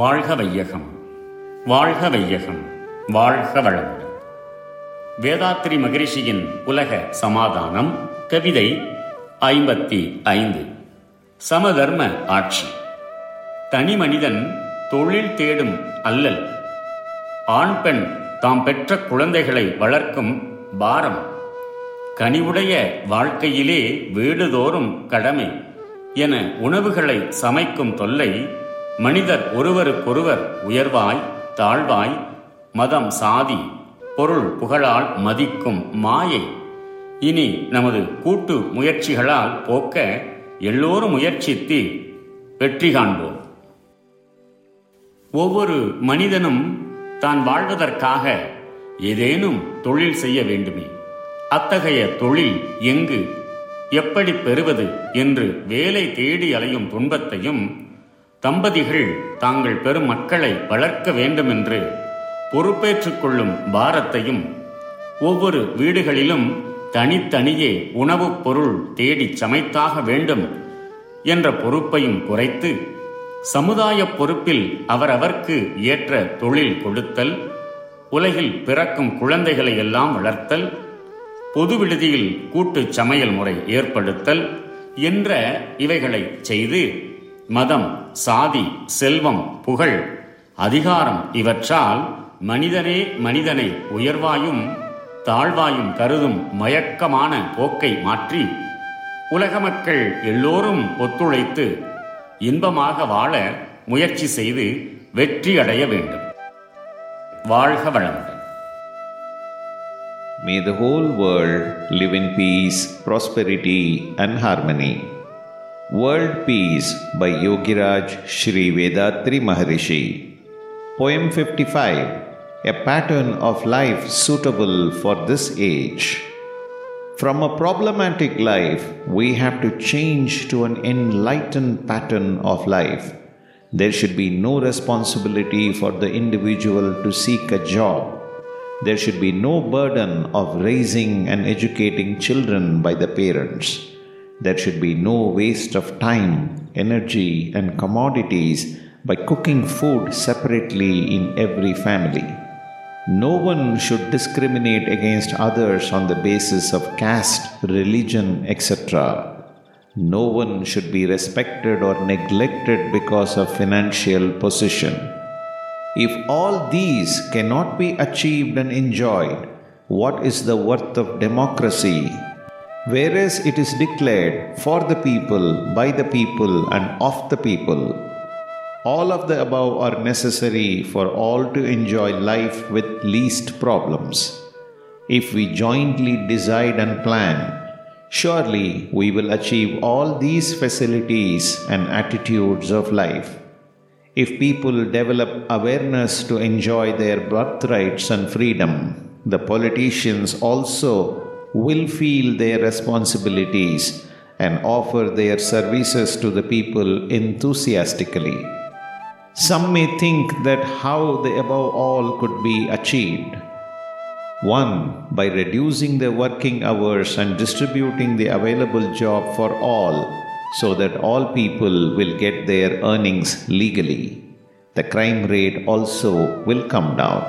வாழ்க வையகம் வாழ்க வையகம் வாழ்க வளமுடன். வேதாத்ரி மகரிஷியின் உலக சமாதானம் கவிதை ஐம்பத்தி ஐந்து. சமதர்ம ஆட்சி. தனி மனிதன் தொழில் தேடும் அல்லல். ஆண் பெண் தாம் பெற்ற குழந்தைகளை வளர்க்கும் பாரம். கனிவுடைய வாழ்க்கையிலே வீடுதோறும் கடமை என உணவுகளை சமைக்கும் தொல்லை மனிதர் ஒருவருக்கொருவர் உயர்வாய் தாழ்வாய் மதம் சாதி பொருள் புகழால் மதிக்கும் மாயை. இனி நமது கூட்டு முயற்சிகளால் போக்க எல்லோரும் முயற்சித்து வெற்றி காண்போம். ஒவ்வொரு மனிதனும் தான் வாழ்வதற்காக ஏதேனும் தொழில் செய்ய வேண்டுமே. அத்தகைய தொழில் எங்கு எப்படி பெறுவது என்று வேலை தேடி அலையும் துன்பத்தையும் தம்பதிகள் தாங்கள் பெரும் மக்களை வளர்க்க வேண்டுமென்று பொறுப்பேற்றுக் கொள்ளும் பாரத்தையும் ஒவ்வொரு வீடுகளிலும் தனித்தனியே உணவுப் பொருள் தேடி சமைத்தாக வேண்டும் என்ற பொறுப்பையும் குறைத்து சமுதாய பொறுப்பில் அவரவர்க்கு ஏற்ற தொழில் கொடுத்தல் உலகில் பிறக்கும் குழந்தைகளை எல்லாம் வளர்த்தல் பொது விடுதியில் கூட்டு சமையல் முறை ஏற்படுத்தல் என்ற இவைகளை செய்து மதம் சாதி செல்வம் புகழ் அதிகாரம் இவற்றால் மனிதனே மனிதனை உயர்வாயும் தாழ்வாயும் கருதும் மயக்கமான போக்கை மாற்றி உலக மக்கள் எல்லோரும் ஒத்துழைத்து இன்பமாக வாழ முயற்சி செய்து வெற்றி அடைய வேண்டும் வாழ்க வளமுடன் May the whole world live in peace, prosperity, and harmony. World Peace by Yogiraj Sri Vethathiri Maharishi. Poem 55 A pattern of life suitable for this age. From a problematic life, we have to change to an enlightened pattern of life. There should be no responsibility for the individual to seek a job there should be no burden of raising and educating children by the parents. There should be no waste of time, energy, and commodities by cooking food separately in every family. No one should discriminate against others on the basis of caste, religion, etc. No one should be respected or neglected because of financial position. If all these cannot be achieved and enjoyed, what is the worth of democracy? Whereas it is declared for the people, by the people, and of the people. All of the above are necessary for all to enjoy life with least problems. If we jointly decide and plan, surely we will achieve all these facilities and attitudes of life. If people develop awareness to enjoy their birthrights and freedom, the politicians also will feel their responsibilities and offer their services to the people enthusiastically. Some may think that how the above all could be achieved. 1. By reducing the working hours and distributing the available job for all so that all people will get their earnings legally. The crime rate also will come down.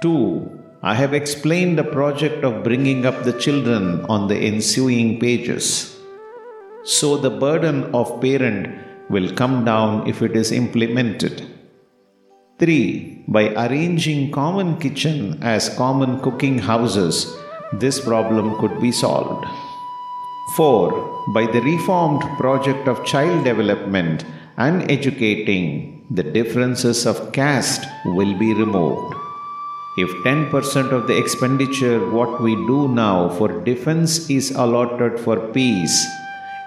2. I have explained the project of bringing up the children on the ensuing pages. So the burden of parent will come down if it is implemented. 3. By arranging common kitchen as common cooking houses, this problem could be solved. 4. By the reformed project of child development and educating, the differences of caste will be removed. If 10% of the expenditure what we do now for defense is allotted for peace,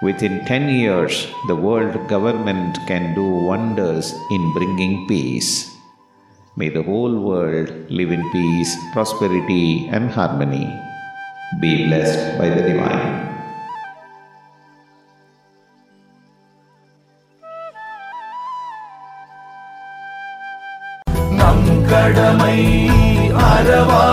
within 10 years the world government can do wonders in bringing peace. May the whole world live in peace, prosperity, and harmony. Be blessed by the Divine. நம் கடமை அறவாழ்வின் நாட்டை